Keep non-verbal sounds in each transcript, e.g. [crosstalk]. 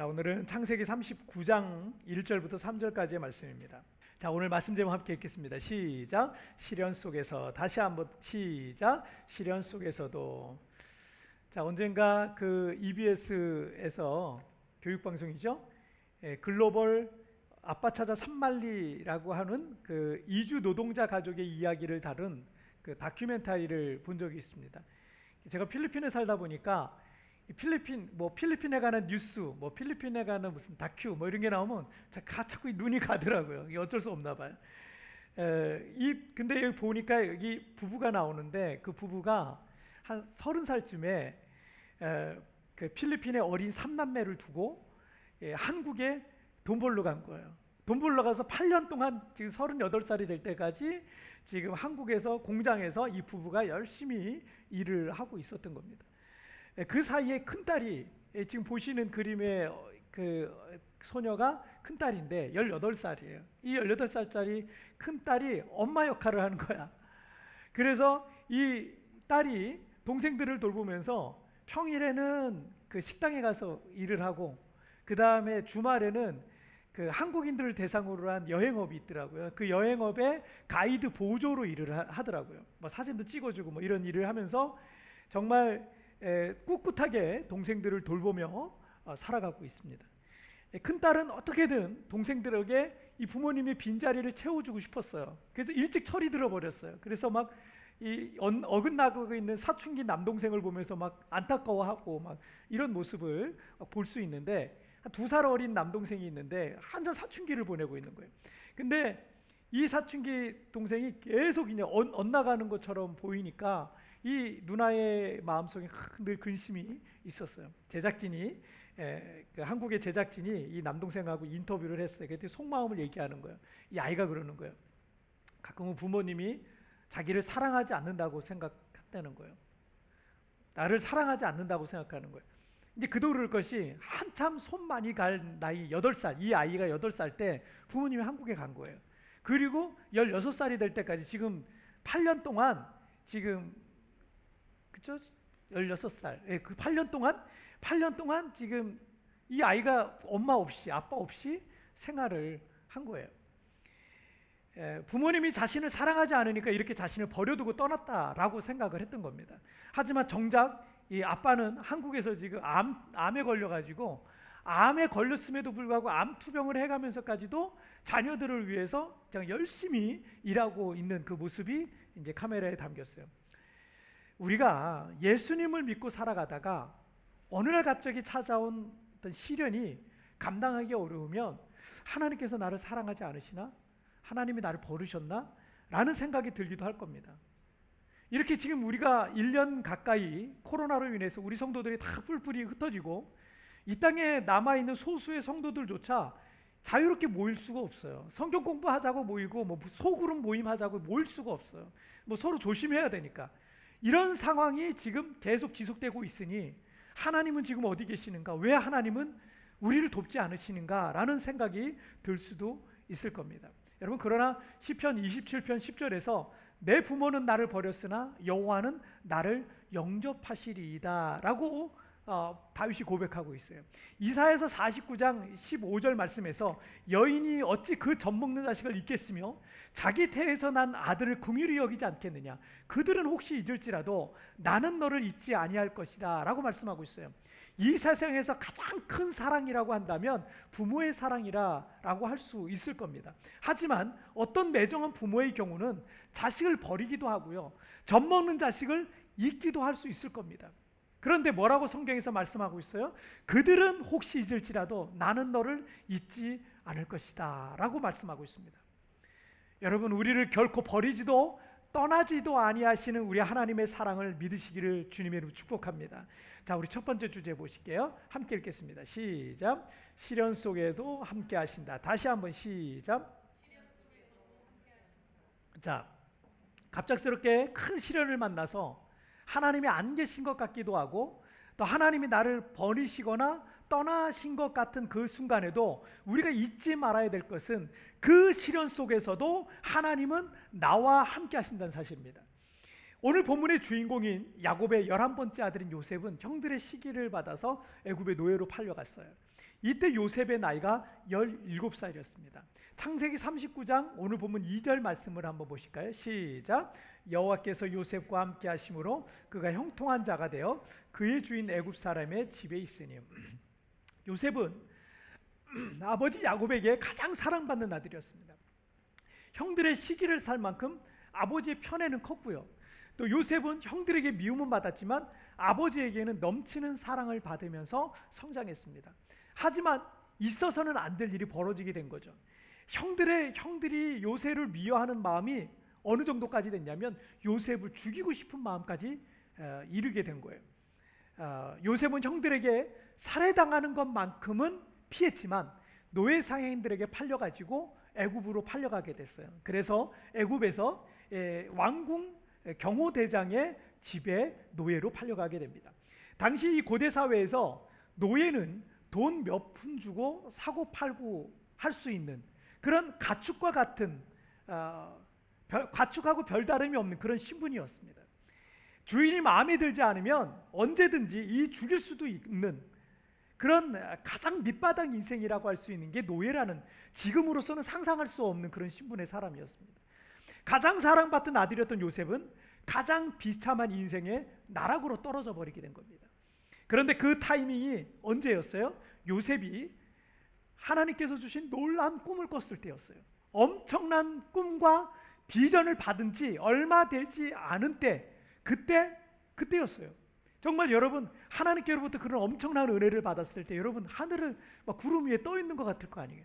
자, 오늘은 창세기 39장 1절부터 3절까지의 말씀입니다. 자, 오늘 말씀 제목 함께 읽겠습니다. 시작. 시련 속에서 다시 한번 시작. 시련 속에서도 자, 언젠가 그 EBS에서 교육 방송이죠. 예, 글로벌 아빠 찾아 산말리라고 하는 그 이주 노동자 가족의 이야기를 다룬 그 다큐멘터리를 본 적이 있습니다. 제가 필리핀에 살다 보니까 필리핀 뭐 필리핀에 관한 뉴스, 뭐 필리핀에 관한 무슨 다큐 뭐 이런 게 나오면 자, 자꾸 눈이 [laughs] 가더라고요. 이게 어쩔 수 없나 봐요. 에, 이 근데 여기 보니까 여기 부부가 나오는데 그 부부가 한 서른 살쯤에 에, 그 필리핀의 어린 삼남매를 두고 예, 한국에 돈 벌러 간 거예요. 돈 벌러 가서 8년 동안 지금 38살이 될 때까지 지금 한국에서 공장에서 이 부부가 열심히 일을 하고 있었던 겁니다. 예, 그 사이에 큰 딸이 예, 지금 보시는 그림의 어, 그 소녀가 큰 딸인데 18살이에요. 이 18살짜리 큰 딸이 엄마 역할을 하는 거야. 그래서 이 딸이 동생들을 돌보면서 평일에는 그 식당에 가서 일을 하고 그 다음에 주말에는 그 한국인들을 대상으로 한 여행업이 있더라고요. 그 여행업에 가이드 보조로 일을 하, 더라고요 뭐 사진도 찍어주고 뭐 이런 일을 하면서 정말 에, 꿋꿋하게 동생들을 돌보며 어, 살아가고 있습니다. 에, 큰 딸은 어떻게든 동생들에게 이 부모님의 빈자리를 채워주고 싶었어요. 그래서 일찍 철이 들어버렸어요. 그래서 막 이 어긋나고 있는 사춘기 남동생을 보면서 막 안타까워하고 막 이런 모습을 볼 수 있는데 두 살 어린 남동생이 있는데 한참 사춘기를 보내고 있는 거예요. 근데 이 사춘기 동생이 계속 그냥 엇나가는 것처럼 보이니까 이 누나의 마음속에 늘 근심이 있었어요. 제작진이 에, 그 한국의 제작진이 이 남동생하고 인터뷰를 했어요. 그때 속마음을 얘기하는 거예요. 이 아이가 그러는 거예요. 가끔은 부모님이 자기를 사랑하지 않는다고 생각했다는 거예요. 나를 사랑하지 않는다고 생각하는 거예요. 이제 그도 그럴 것이 한참 손 많이 갈 나이 8살, 이 아이가 8살 때 부모님이 한국에 간 거예요. 그리고 16살이 될 때까지 지금 8년 동안 지금 그죠? 16살. 예, 그 8년 동안 8년 동안 지금 이 아이가 엄마 없이 아빠 없이 생활을 한 거예요. 예, 부모님이 자신을 사랑하지 않으니까 이렇게 자신을 버려두고 떠났다라고 생각을 했던 겁니다. 하지만 정작 이 아빠는 한국에서 지금 암, 암에 걸려가지고 암에 걸렸음에도 불구하고 암 투병을 해가면서까지도 자녀들을 위해서 그냥 열심히 일하고 있는 그 모습이 이제 카메라에 담겼어요. 우리가 예수님을 믿고 살아가다가 어느 날 갑자기 찾아온 어떤 시련이 감당하기 어려우면 하나님께서 나를 사랑하지 않으시나? 하나님이 나를 버리셨나? 라는 생각이 들기도 할 겁니다. 이렇게 지금 우리가 1년 가까이 코로나로 인해서 우리 성도들이 다 뿔뿔이 흩어지고 이 땅에 남아있는 소수의 성도들조차 자유롭게 모일 수가 없어요. 성경 공부하자고 모이고 뭐 소그룹 모임 하자고 모일 수가 없어요. 뭐 서로 조심해야 되니까. 이런 상황이 지금 계속 지속되고 있으니 하나님은 지금 어디 계시는가? 왜 하나님은 우리를 돕지 않으시는가라는 생각이 들 수도 있을 겁니다. 여러분 그러나 시편 27편 10절에서 내 부모는 나를 버렸으나 여호와는 나를 영접하시리이다라고 어, 다윗이 고백하고 있어요. 이사에서 49장 15절 말씀에서 여인이 어찌 그 젖 먹는 자식을 잊겠으며 자기 태에서 난 아들을 궁휼히 여기지 않겠느냐. 그들은 혹시 잊을지라도 나는 너를 잊지 아니할 것이다라고 말씀하고 있어요. 이 세상에서 가장 큰 사랑이라고 한다면 부모의 사랑이라고 할 수 있을 겁니다. 하지만 어떤 매정한 부모의 경우는 자식을 버리기도 하고요. 젖 먹는 자식을 잊기도 할 수 있을 겁니다. 그런데 뭐라고 성경에서 말씀하고 있어요? 그들은 혹시 잊을지라도 나는 너를 잊지 않을 것이다. 라고 말씀하고 있습니다. 여러분, 우리를 결코 버리지도 떠나지도 아니하시는 우리 하나님의 사랑을 믿으시기를 주님의 이름으로 축복합니다. 자, 우리 첫 번째 주제 보실게요. 함께 읽겠습니다. 시작. 시련 속에도 함께 하신다. 다시 한번 시작. 자, 갑작스럽게 큰 시련을 만나서 하나님이 안 계신 것 같기도 하고 또 하나님이 나를 버리시거나 떠나신 것 같은 그 순간에도 우리가 잊지 말아야 될 것은 그 시련 속에서도 하나님은 나와 함께 하신다는 사실입니다. 오늘 본문의 주인공인 야곱의 열한 번째 아들인 요셉은 형들의 시기를 받아서 애굽의 노예로 팔려갔어요. 이때 요셉의 나이가 17살이었습니다. 창세기 39장 오늘 보면 2절 말씀을 한번 보실까요? 시작. 여호와께서 요셉과 함께 하심으로 그가 형통한 자가 되어 그의 주인 애굽 사람의 집에 있으니 [clears throat] 요셉은 [clears throat] 아버지 야곱에게 가장 사랑받는 아들이었습니다. 형들의 시기를 살 만큼 아버지의 편에는 컸고요. 또 요셉은 형들에게 미움은 받았지만 아버지에게는 넘치는 사랑을 받으면서 성장했습니다. 하지만 있어서는 안 될 일이 벌어지게 된 거죠. 형들의 형들이 요셉을 미워하는 마음이 어느 정도까지 됐냐면 요셉을 죽이고 싶은 마음까지 어, 이르게 된 거예요. 어, 요셉은 형들에게 살해당하는 것만큼은 피했지만 노예 상해인들에게 팔려가지고 애굽으로 팔려가게 됐어요. 그래서 애굽에서 예, 왕궁 경호대장의 집에 노예로 팔려가게 됩니다. 당시 이 고대 사회에서 노예는 돈 몇 푼 주고 사고 팔고 할 수 있는 그런 가축과 같은 어, 별, 가축하고 별다름이 없는 그런 신분이었습니다. 주인이 마음에 들지 않으면 언제든지 이 죽일 수도 있는 그런 가장 밑바닥 인생이라고 할 수 있는 게 노예라는 지금으로서는 상상할 수 없는 그런 신분의 사람이었습니다. 가장 사랑받던 아들이었던 요셉은 가장 비참한 인생의 나락으로 떨어져 버리게 된 겁니다. 그런데 그 타이밍이 언제였어요? 요셉이 하나님께서 주신 놀라운 꿈을 꿨을 때였어요. 엄청난 꿈과 비전을 받은 지 얼마 되지 않은 때, 그때, 그때였어요. 정말 여러분, 하나님께로부터 그런 엄청난 은혜를 받았을 때 여러분, 하늘을 막 구름 위에 떠 있는 것 같을 거 아니에요.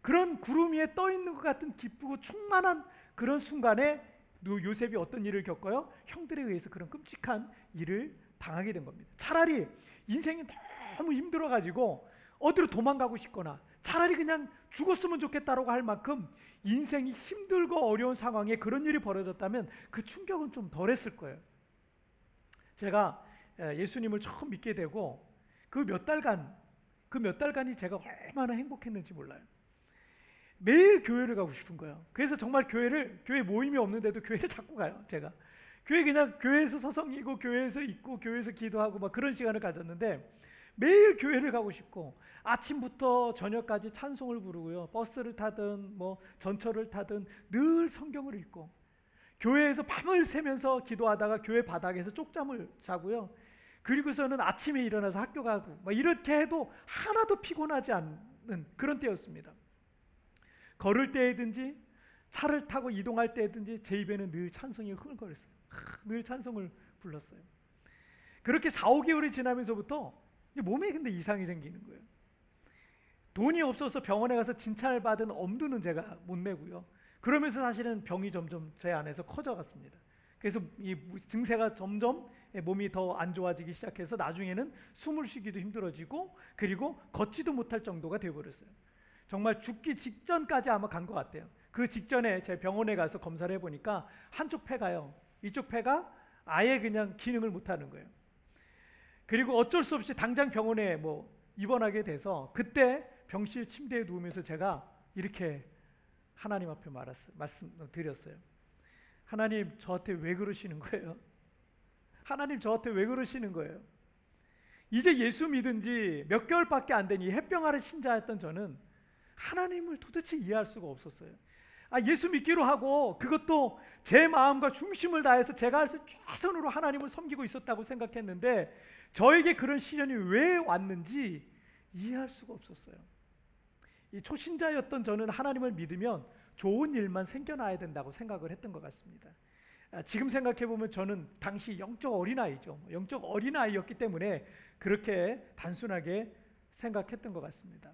그런 구름 위에 떠 있는 것 같은 기쁘고 충만한 그런 순간에 요셉이 어떤 일을 겪어요? 형들에 의해서 그런 끔찍한 일을 당하게 된 겁니다. 차라리 인생이 너무 힘들어가지고 어디로 도망가고 싶거나 차라리 그냥 죽었으면 좋겠다라고 할 만큼 인생이 힘들고 어려운 상황에 그런 일이 벌어졌다면 그 충격은 좀 덜했을 거예요. 제가 예수님을 처음 믿게 되고 그 몇 달간 그 몇 달간이 제가 얼마나 행복했는지 몰라요. 매일 교회를 가고 싶은 거예요. 그래서 정말 교회를 교회 모임이 없는데도 교회를 자꾸 가요. 제가 교회 그냥 교회에서 서성이고 교회에서 있고 교회에서 기도하고 막 그런 시간을 가졌는데 매일 교회를 가고 싶고 아침부터 저녁까지 찬송을 부르고요. 버스를 타든 뭐 전철을 타든 늘 성경을 읽고 교회에서 밤을 새면서 기도하다가 교회 바닥에서 쪽잠을 자고요. 그리고서는 아침에 일어나서 학교 가고 뭐 이렇게 해도 하나도 피곤하지 않는 그런 때였습니다. 걸을 때든지 차를 타고 이동할 때든지 제 입에는 늘 찬송이 흥얼거렸어요. 늘 찬송을 불렀어요. 그렇게 4, 5개월이 지나면서부터 몸에 근데 이상이 생기는 거예요. 돈이 없어서 병원에 가서 진찰 받은 엄두는 제가 못 내고요. 그러면서 사실은 병이 점점 제 안에서 커져갔습니다. 그래서 이 증세가 점점 몸이 더 안 좋아지기 시작해서 나중에는 숨을 쉬기도 힘들어지고 그리고 걷지도 못할 정도가 되어버렸어요. 정말 죽기 직전까지 아마 간 것 같아요. 그 직전에 제 병원에 가서 검사를 해보니까 한쪽 폐가요. 이쪽 폐가 아예 그냥 기능을 못하는 거예요. 그리고 어쩔 수 없이 당장 병원에 뭐 입원하게 돼서 그때 병실 침대에 누우면서 제가 이렇게 하나님 앞에 말았, 말씀드렸어요. 하나님 저한테 왜 그러시는 거예요? 하나님 저한테 왜 그러시는 거예요? 이제 예수 믿은 지 몇 개월밖에 안 된이 햇병아를 신자였던 저는 하나님을 도대체 이해할 수가 없었어요. 아, 예수 믿기로 하고 그것도 제 마음과 중심을 다해서 제가 할 수 최선으로 하나님을 섬기고 있었다고 생각했는데 저에게 그런 시련이 왜 왔는지 이해할 수가 없었어요. 이 초신자였던 저는 하나님을 믿으면 좋은 일만 생겨나야 된다고 생각을 했던 것 같습니다. 아, 지금 생각해 보면 저는 당시 영적 어린아이죠. 영적 어린아이였기 때문에 그렇게 단순하게 생각했던 것 같습니다.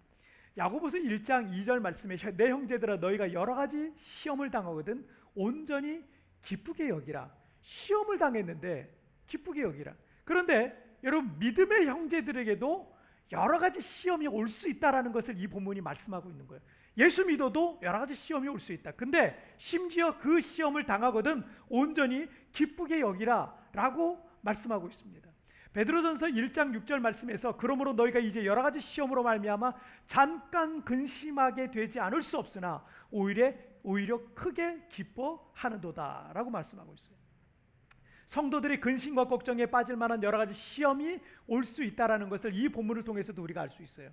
야고보서 1장 2절 말씀에 내 형제들아 너희가 여러 가지 시험을 당하거든 온전히 기쁘게 여기라. 시험을 당했는데 기쁘게 여기라. 그런데 여러분 믿음의 형제들에게도 여러 가지 시험이 올 수 있다라는 것을 이 본문이 말씀하고 있는 거예요. 예수 믿어도 여러 가지 시험이 올 수 있다. 근데 심지어 그 시험을 당하거든 온전히 기쁘게 여기라라고 말씀하고 있습니다. 베드로전서 1장 6절 말씀에서 그러므로 너희가 이제 여러 가지 시험으로 말미암아 잠깐 근심하게 되지 않을 수 없으나 오히려 오히려 크게 기뻐하는도다라고 말씀하고 있어요. 성도들이 근심과 걱정에 빠질 만한 여러 가지 시험이 올 수 있다라는 것을 이 본문을 통해서도 우리가 알 수 있어요.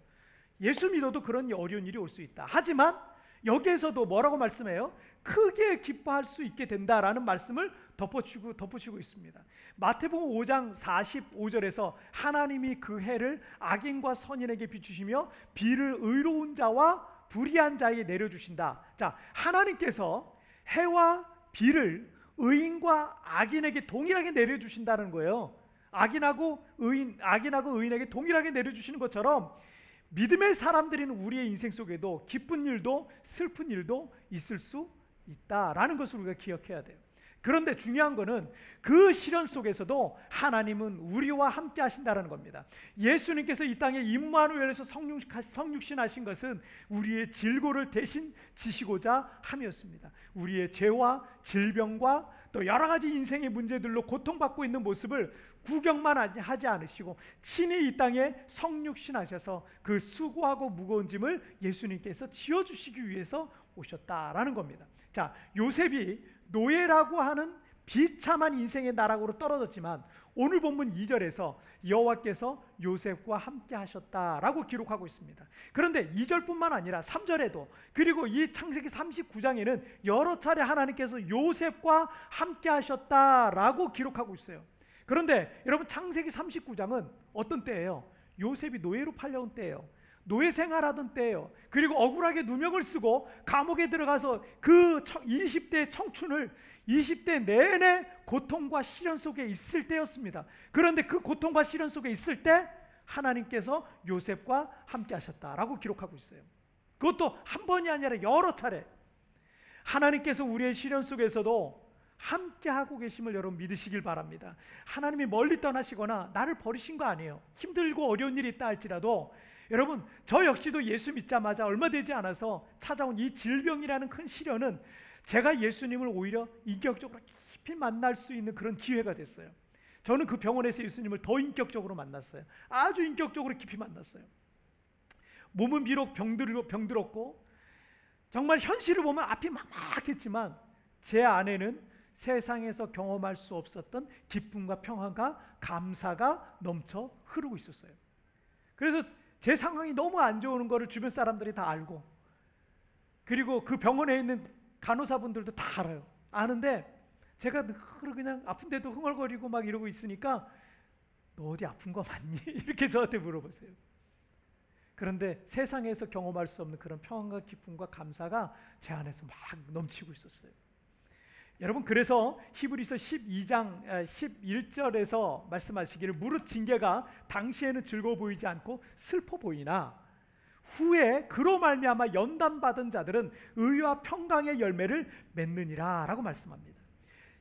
예수 믿어도 그런 어려운 일이 올 수 있다. 하지만 여기에서도 뭐라고 말씀해요? 크게 기뻐할 수 있게 된다라는 말씀을 덧붙이고 덧붙이고 있습니다. 마태복음 5장 45절에서 하나님이 그 해를 악인과 선인에게 비추시며 비를 의로운 자와 불의한 자에게 내려 주신다. 자, 하나님께서 해와 비를 의인과 악인에게 동일하게 내려 주신다는 거예요. 악인하고 의인 악인하고 의인에게 동일하게 내려 주시는 것처럼 믿음의 사람들인 우리의 인생 속에도 기쁜 일도 슬픈 일도 있을 수 있다라는 것을 우리가 기억해야 돼요. 그런데 중요한 것은 그 시련 속에서도 하나님은 우리와 함께 하신다는 겁니다. 예수님께서 이 땅에 임마누엘에서 성육신 하신 것은 우리의 질고를 대신 지시고자 함이었습니다. 우리의 죄와 질병과 또 여러 가지 인생의 문제들로 고통받고 있는 모습을 구경만 하지 않으시고 친히 이 땅에 성육신하셔서 그 수고하고 무거운 짐을 예수님께서 지어 주시기 위해서 오셨다라는 겁니다. 자, 요셉이 노예라고 하는 비참한 인생의 나락으로 떨어졌지만 오늘 본문 2절에서 여호와께서 요셉과 함께 하셨다라고 기록하고 있습니다. 그런데 2절뿐만 아니라 3절에도 그리고 이 창세기 39장에는 여러 차례 하나님께서 요셉과 함께 하셨다라고 기록하고 있어요. 그런데 여러분 창세기 39장은 어떤 때예요? 요셉이 노예로 팔려온 때예요. 노예 생활하던 때예요. 그리고 억울하게 누명을 쓰고 감옥에 들어가서 그 20대 청춘을 20대 내내 고통과 시련 속에 있을 때였습니다. 그런데 그 고통과 시련 속에 있을 때 하나님께서 요셉과 함께 하셨다라고 기록하고 있어요. 그것도 한 번이 아니라 여러 차례. 하나님께서 우리의 시련 속에서도 함께 하고 계심을 여러분 믿으시길 바랍니다. 하나님이 멀리 떠나시거나 나를 버리신 거 아니에요. 힘들고 어려운 일이 있다 할지라도 여러분 저 역시도 예수 믿자마자 얼마 되지 않아서 찾아온 이 질병이라는 큰 시련은 제가 예수님을 오히려 인격적으로 깊이 만날 수 있는 그런 기회가 됐어요. 저는 그 병원에서 예수님을 더 인격적으로 만났어요. 아주 인격적으로 깊이 만났어요. 몸은 비록 병들, 병들었고 정말 현실을 보면 앞이 막막했지만 제 안에는 세상에서 경험할 수 없었던 기쁨과 평화가 감사가 넘쳐 흐르고 있었어요. 그래서 제 상황이 너무 안 좋은 거를 주변 사람들이 다 알고 그리고 그 병원에 있는 간호사분들도 다 알아요. 아는데 제가 그냥 아픈데도 흥얼거리고 막 이러고 있으니까 너 어디 아픈 거 맞니? [laughs] 이렇게 저한테 물어보세요. 그런데 세상에서 경험할 수 없는 그런 평안과 기쁨과 감사가 제 안에서 막 넘치고 있었어요. 여러분 그래서 히브리서 12장 11절에서 말씀하시기를 무릇 징계가 당시에는 즐거워 보이지 않고 슬퍼 보이나 후에 그로 말미암아 연단 받은 자들은 의와 평강의 열매를 맺느니라라고 말씀합니다.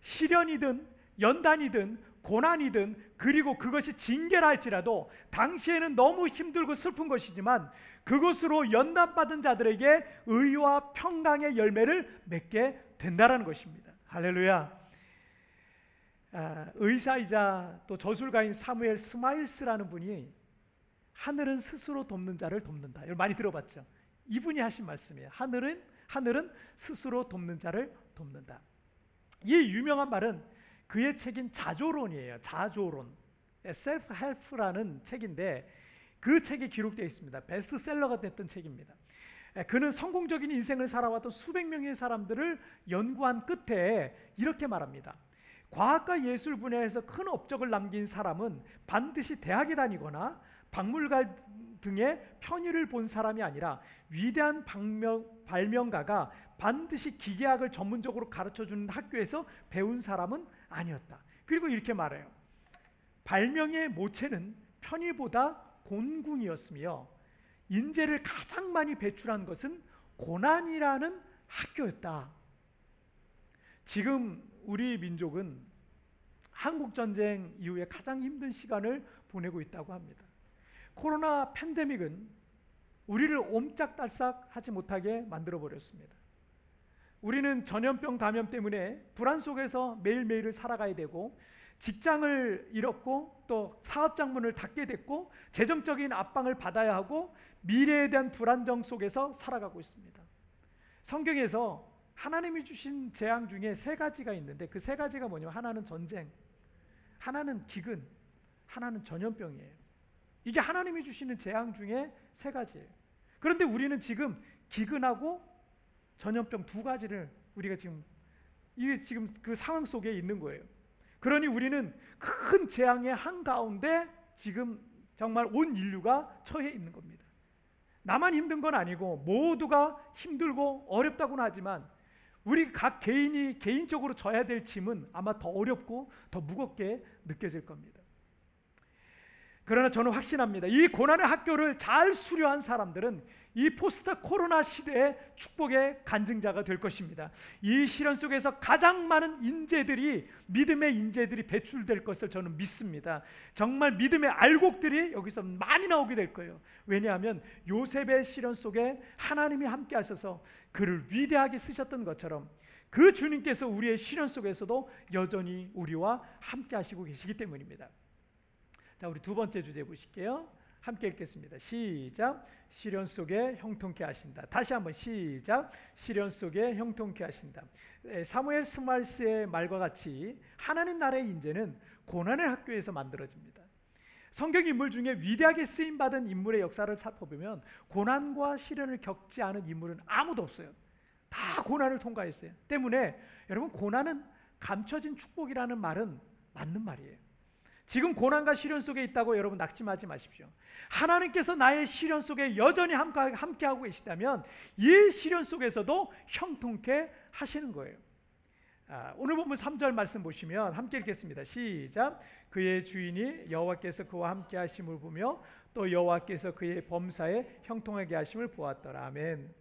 시련이든 연단이든 고난이든 그리고 그것이 징계라 할지라도 당시에는 너무 힘들고 슬픈 것이지만 그것으로 연단 받은 자들에게 의와 평강의 열매를 맺게 된다라는 것입니다. 할렐루야. 아, 의사이자 또 저술가인 사무엘 스마일스라는 분이 하늘은 스스로 돕는 자를 돕는다. 이걸 많이 들어봤죠. 이분이 하신 말씀이에요. 하늘은 하늘은 스스로 돕는 자를 돕는다. 이 유명한 말은 그의 책인 자조론이에요. 자조론. Self Help라는 책인데 그 책에 기록되어 있습니다. 베스트셀러가 됐던 책입니다. 예, 그는 성공적인 인생을 살아왔던 수백 명의 사람들을 연구한 끝에 이렇게 말합니다. 과학과 예술 분야에서 큰 업적을 남긴 사람은 반드시 대학에 다니거나 박물관 등의 편의를 본 사람이 아니라 위대한 발명, 발명가가 반드시 기계학을 전문적으로 가르쳐 주는 학교에서 배운 사람은 아니었다. 그리고 이렇게 말해요. 발명의 모체는 편의보다 곤궁이었으며 인재를 가장 많이 배출한 것은 고난이라는 학교였다. 지금 우리 민족은 한국 전쟁 이후에 가장 힘든 시간을 보내고 있다고 합니다. 코로나 팬데믹은 우리를 옴짝달싹 하지 못하게 만들어 버렸습니다. 우리는 전염병 감염 때문에 불안 속에서 매일매일을 살아가야 되고 직장을 잃었고 또 사업장 문을 닫게 됐고 재정적인 압박을 받아야 하고 미래에 대한 불안정 속에서 살아가고 있습니다. 성경에서 하나님이 주신 재앙 중에 세 가지가 있는데 그 세 가지가 뭐냐면 하나는 전쟁, 하나는 기근, 하나는 전염병이에요. 이게 하나님이 주시는 재앙 중에 세 가지예요. 그런데 우리는 지금 기근하고 전염병 두 가지를 우리가 지금 이게 지금 그 상황 속에 있는 거예요. 그러니 우리는 큰 재앙의 한 가운데 지금 정말 온 인류가 처해 있는 겁니다. 나만 힘든 건 아니고 모두가 힘들고 어렵다고는 하지만 우리 각 개인이 개인적으로 져야 될 짐은 아마 더 어렵고 더 무겁게 느껴질 겁니다. 그러나 저는 확신합니다. 이 고난의 학교를 잘 수료한 사람들은 이 포스트 코로나 시대의 축복의 간증자가 될 것입니다. 이 시련 속에서 가장 많은 인재들이 믿음의 인재들이 배출될 것을 저는 믿습니다. 정말 믿음의 알곡들이 여기서 많이 나오게 될 거예요. 왜냐하면 요셉의 시련 속에 하나님이 함께 하셔서 그를 위대하게 쓰셨던 것처럼 그 주님께서 우리의 시련 속에서도 여전히 우리와 함께 하시고 계시기 때문입니다. 자, 우리 두 번째 주제 보실게요. 함께 읽겠습니다. 시작. 시련 속에 형통케 하신다. 다시 한번 시작. 시련 속에 형통케 하신다. 사무엘 스말스의 말과 같이 하나님 나라의 인재는 고난의 학교에서 만들어집니다. 성경 인물 중에 위대하게 쓰임 받은 인물의 역사를 살펴보면 고난과 시련을 겪지 않은 인물은 아무도 없어요. 다 고난을 통과했어요. 때문에 여러분 고난은 감춰진 축복이라는 말은 맞는 말이에요. 지금 고난과 시련 속에 있다고 여러분 낙심하지 마십시오. 하나님께서 나의 시련 속에 여전히 함께하고 계시다면 이 시련 속에서도 형통케 하시는 거예요. 아, 오늘 본문 3절 말씀 보시면 함께 읽겠습니다. 시작. 그의 주인이 여호와께서 그와 함께 하심을 보며 또 여호와께서 그의 범사에 형통하게 하심을 보았더라. 아멘.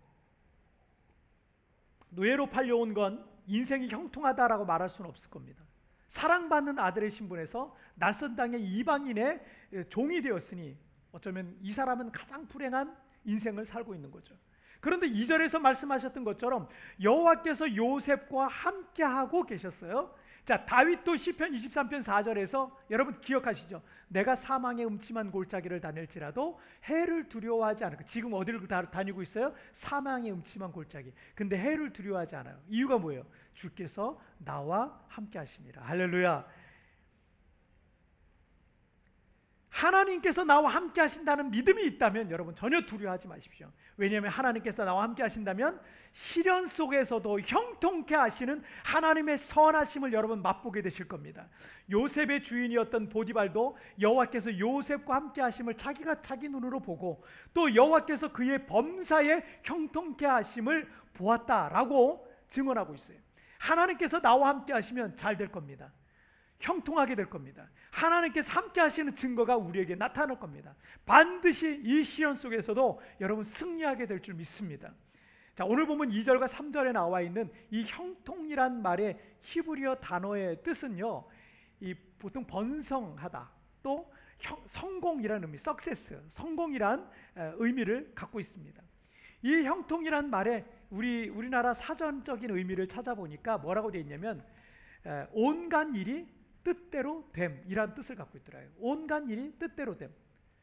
노예로 팔려온 건 인생이 형통하다라고 말할 수는 없을 겁니다. 사랑받는 아들의 신분에서 낯선 땅의 이방인의 종이 되었으니 어쩌면 이 사람은 가장 불행한 인생을 살고 있는 거죠. 그런데 2절에서 말씀하셨던 것처럼 여호와께서 요셉과 함께 하고 계셨어요. 자, 다윗도 시편 23편 4절에서 여러분 기억하시죠? 내가 사망의 음침한 골짜기를 다닐지라도 해를 두려워하지 않을 지금 어디를 다니고 있어요? 사망의 음침한 골짜기. 근데 해를 두려워하지 않아요. 이유가 뭐예요? 주께서 나와 함께 하십니다. 할렐루야. 하나님께서 나와 함께 하신다는 믿음이 있다면 여러분 전혀 두려워하지 마십시오. 왜냐하면 하나님께서 나와 함께 하신다면 시련 속에서도 형통케 하시는 하나님의 선하심을 여러분 맛보게 되실 겁니다. 요셉의 주인이었던 보디발도 여호와께서 요셉과 함께 하심을 자기가 자기 눈으로 보고 또 여호와께서 그의 범사에 형통케 하심을 보았다라고 증언하고 있어요. 하나님께서 나와 함께 하시면 잘 될 겁니다. 형통하게 될 겁니다. 하나님께서 함께 하시는 증거가 우리에게 나타날 겁니다. 반드시 이 시련 속에서도 여러분 승리하게 될 줄 믿습니다. 자, 오늘 보면 2절과 3절에 나와 있는 이 형통이란 말의 히브리어 단어의 뜻은요. 이 보통 번성하다 또 형, 성공이라는 의미, success, 성공이란 의미를 갖고 있습니다. 이 형통이란 말에 우리 우리나라 사전적인 의미를 찾아보니까 뭐라고 되어 있냐면 온갖 일이 뜻대로 됨이란 뜻을 갖고 있더라고요. 온갖 일이 뜻대로 됨.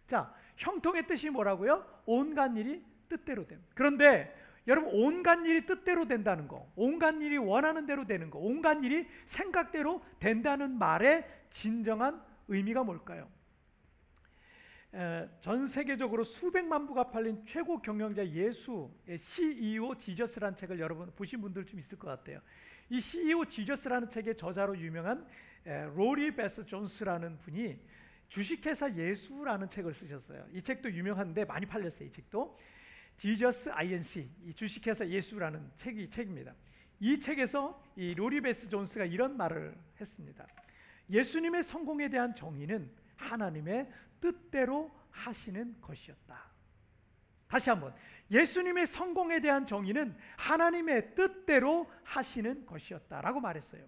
자, 형통의 뜻이 뭐라고요? 온갖 일이 뜻대로 됨. 그런데 여러분 온갖 일이 뜻대로 된다는 거, 온갖 일이 원하는 대로 되는 거, 온갖 일이 생각대로 된다는 말의 진정한 의미가 뭘까요? 에, 전 세계적으로 수백만 부가 팔린 최고 경영자 예수의 CEO 지저스라는 책을 여러분 보신 분들 좀 있을 것 같아요. 이 CEO 지저스라는 책의 저자로 유명한 로리 베스 존스라는 분이 주식회사 예수라는 책을 쓰셨어요. 이 책도 유명한데 많이 팔렸어요. 이 책도 Jesus INC 이 주식회사 예수라는 책이 책입니다. 이 책에서 이 로리 베스 존스가 이런 말을 했습니다. 예수님의 성공에 대한 정의는 하나님의 뜻대로 하시는 것이었다. 다시 한번 예수님의 성공에 대한 정의는 하나님의 뜻대로 하시는 것이었다라고 말했어요.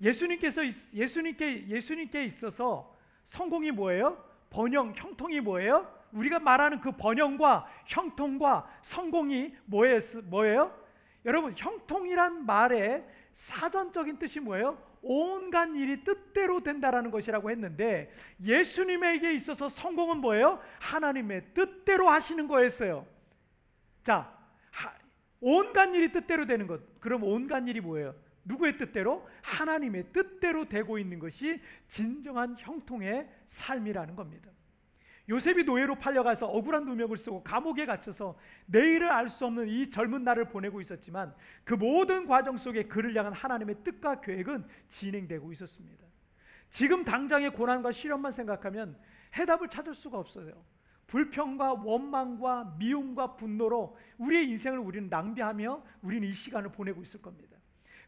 예수님께서 예수님께 예수님께 있어서 성공이 뭐예요? 번영, 형통이 뭐예요? 우리가 말하는 그 번영과 형통과 성공이 뭐예요? 여러분, 형통이란 말의 사전적인 뜻이 뭐예요? 온갖 일이 뜻대로 된다라는 것이라고 했는데 예수님에게 있어서 성공은 뭐예요? 하나님의 뜻대로 하시는 거였어요. 자, 온갖 일이 뜻대로 되는 것. 그럼 온갖 일이 뭐예요? 누구의 뜻대로? 하나님의 뜻대로 되고 있는 것이 진정한 형통의 삶이라는 겁니다. 요셉이 노예로 팔려가서 억울한 누명을 쓰고 감옥에 갇혀서 내일을 알 수 없는 이 젊은 날을 보내고 있었지만 그 모든 과정 속에 그를 향한 하나님의 뜻과 계획은 진행되고 있었습니다. 지금 당장의 고난과 시련만 생각하면 해답을 찾을 수가 없어요. 불평과 원망과 미움과 분노로 우리의 인생을 우리는 낭비하며 우리는 이 시간을 보내고 있을 겁니다.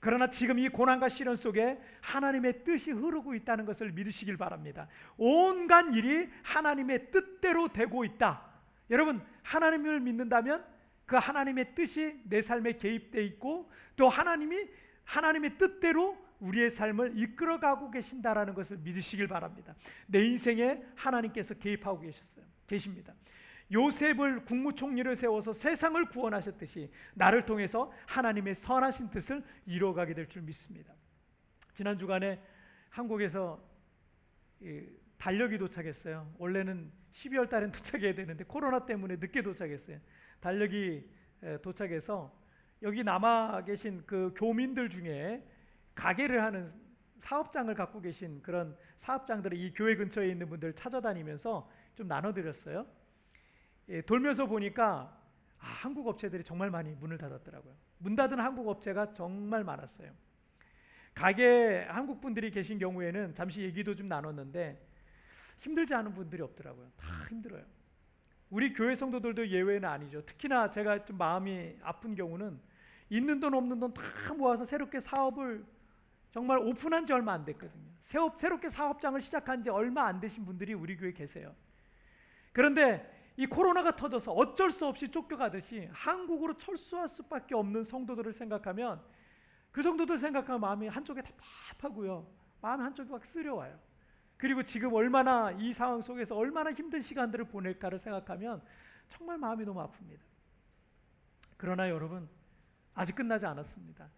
그러나 지금 이 고난과 시련 속에 하나님의 뜻이 흐르고 있다는 것을 믿으시길 바랍니다. 온갖 일이 하나님의 뜻대로 되고 있다. 여러분, 하나님을 믿는다면 그 하나님의 뜻이 내 삶에 개입돼 있고 또 하나님이 하나님의 뜻대로 우리의 삶을 이끌어가고 계신다라는 것을 믿으시길 바랍니다. 내 인생에 하나님께서 개입하고 계셨어요. 계십니다. 요셉을 국무총리를 세워서 세상을 구원하셨듯이 나를 통해서 하나님의 선하신 뜻을 이루어가게 될 줄 믿습니다. 지난 주간에 한국에서 달력이 도착했어요. 원래는 12월 달엔 [laughs] 도착해야 되는데 코로나 때문에 늦게 도착했어요. 달력이 도착해서 여기 남아 계신 그 교민들 중에 가게를 하는 사업장을 갖고 계신 그런 사업장들을 이 교회 근처에 있는 분들 찾아다니면서 좀 나눠드렸어요. 예, 돌면서 보니까 아, 한국 업체들이 정말 많이 문을 닫았더라고요. 문 닫은 한국 업체가 정말 많았어요. 가게 한국 분들이 계신 경우에는 잠시 얘기도 좀 나눴는데 힘들지 않은 분들이 없더라고요. 다 힘들어요. 우리 교회 성도들도 예외는 아니죠. 특히나 제가 좀 마음이 아픈 경우는 있는 돈 없는 돈 다 모아서 새롭게 사업을 정말 오픈한 지 얼마 안 됐거든요. 새롭게 사업장을 시작한 지 얼마 안 되신 분들이 우리 교회 계세요. 그런데 이 코로나가 터져서 어쩔 수 없이 쫓겨가듯이 한국으로 철수할 수밖에 없는 성도들을 생각하면 그 성도들 생각하면 마음이 한쪽에 답답하고요. 마음 한쪽이 막 쓰려와요. 그리고 지금 얼마나 이 상황 속에서 얼마나 힘든 시간들을 보낼까를 생각하면 정말 마음이 너무 아픕니다. 그러나 여러분 아직 끝나지 않았습니다.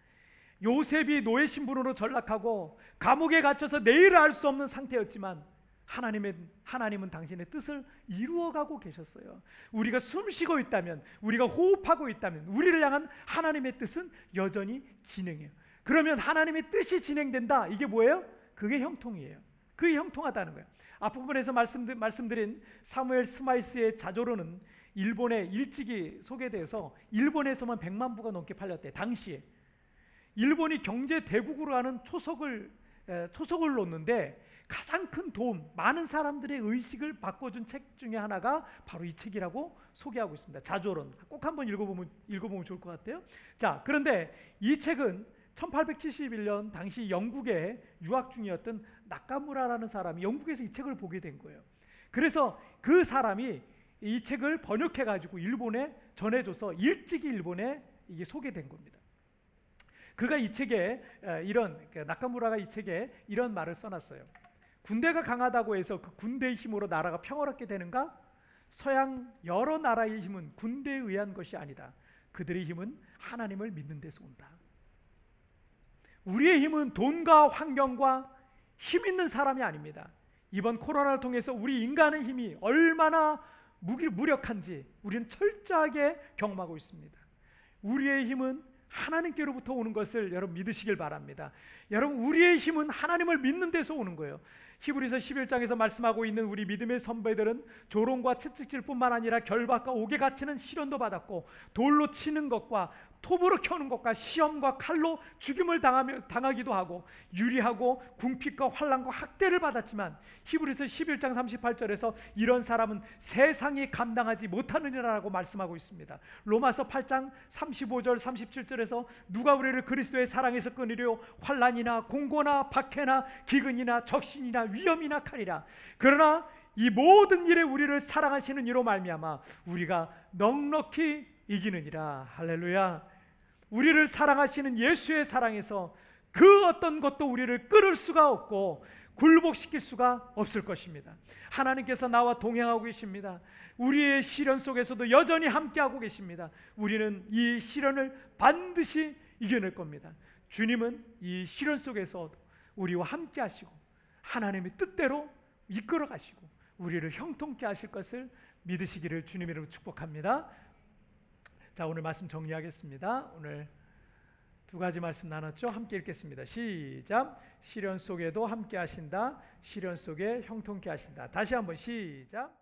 요셉이 노예 신분으로 전락하고 감옥에 갇혀서 내일을 알수 없는 상태였지만 하나님의 하나님은 당신의 뜻을 이루어가고 계셨어요. 우리가 숨쉬고 있다면, 우리가 호흡하고 있다면, 우리를 향한 하나님의 뜻은 여전히 진행해요. 그러면 하나님의 뜻이 진행된다. 이게 뭐예요? 그게 형통이에요. 그게 형통하다는 거예요. 앞부분에서 말씀드, 말씀드린 사무엘 스마일스의 자조론은 일본에 일찍이 소개돼서 일본에서만 100만 부가 넘게 팔렸대. 당시에 일본이 경제 대국으로 하는 초석을 초석을 놓는데 가장 큰 도움, 많은 사람들의 의식을 바꿔준 책 중에 하나가 바로 이 책이라고 소개하고 있습니다. 자조론. 꼭 한번 읽어보면 읽어보면 좋을 것 같아요. 자, 그런데 이 책은 1871년 당시 영국에 유학 중이었던 나카무라라는 사람이 영국에서 이 책을 보게 된 거예요. 그래서 그 사람이 이 책을 번역해 가지고 일본에 전해줘서 일찍이 일본에 이게 소개된 겁니다. 그가 이 책에 이런 그 나카무라가 이 책에 이런 말을 써놨어요. 군대가 강하다고 해서 그 군대의 힘으로 나라가 평화롭게 되는가? 서양 여러 나라의 힘은 군대에 의한 것이 아니다. 그들의 힘은 하나님을 믿는 데서 온다. 우리의 힘은 돈과 환경과 힘 있는 사람이 아닙니다. 이번 코로나를 통해서 우리 인간의 힘이 얼마나 무력한지 우리는 철저하게 경험하고 있습니다. 우리의 힘은 하나님께로부터 오는 것을 여러분 믿으시길 바랍니다. 여러분 우리의 힘은 하나님을 믿는 데서 오는 거예요. 히브리서 11장에서 말씀하고 있는 우리 믿음의 선배들은 조롱과 채찍질뿐만 아니라 결박과 옥에 갇히는 시련도 받았고 돌로 치는 것과 톱으로 켜는 것과 시험과 칼로 죽임을 당하며, 당하기도 하고 유리하고 궁핍과 환란과 학대를 받았지만 히브리서 11장 38절에서 이런 사람은 세상이 감당하지 못하느니라라고 말씀하고 있습니다. 로마서 8장 35절 37절에서 누가 우리를 그리스도의 사랑에서 끊으려 환란이나 공고나 박해나 기근이나 적신이나 위험이나 칼이라. 그러나 이 모든 일에 우리를 사랑하시는 이로 말미암아 우리가 넉넉히 이기느니라. 할렐루야 우리를 사랑하시는 예수의 사랑에서 그 어떤 것도 우리를 끌을 수가 없고 굴복시킬 수가 없을 것입니다. 하나님께서 나와 동행하고 계십니다. 우리의 시련 속에서도 여전히 함께하고 계십니다. 우리는 이 시련을 반드시 이겨낼 겁니다. 주님은 이 시련 속에서 우리와 함께 하시고 하나님의 뜻대로 이끌어 가시고 우리를 형통케 하실 것을 믿으시기를 주님으로 축복합니다. 자, 오늘 말씀 정리하겠습니다. 오늘 두 가지 말씀 나눴죠? 함께 읽겠습니다. 시작. 시련 속에도 함께 하신다. 시련 속에 형통케 하신다. 다시 한번 시작.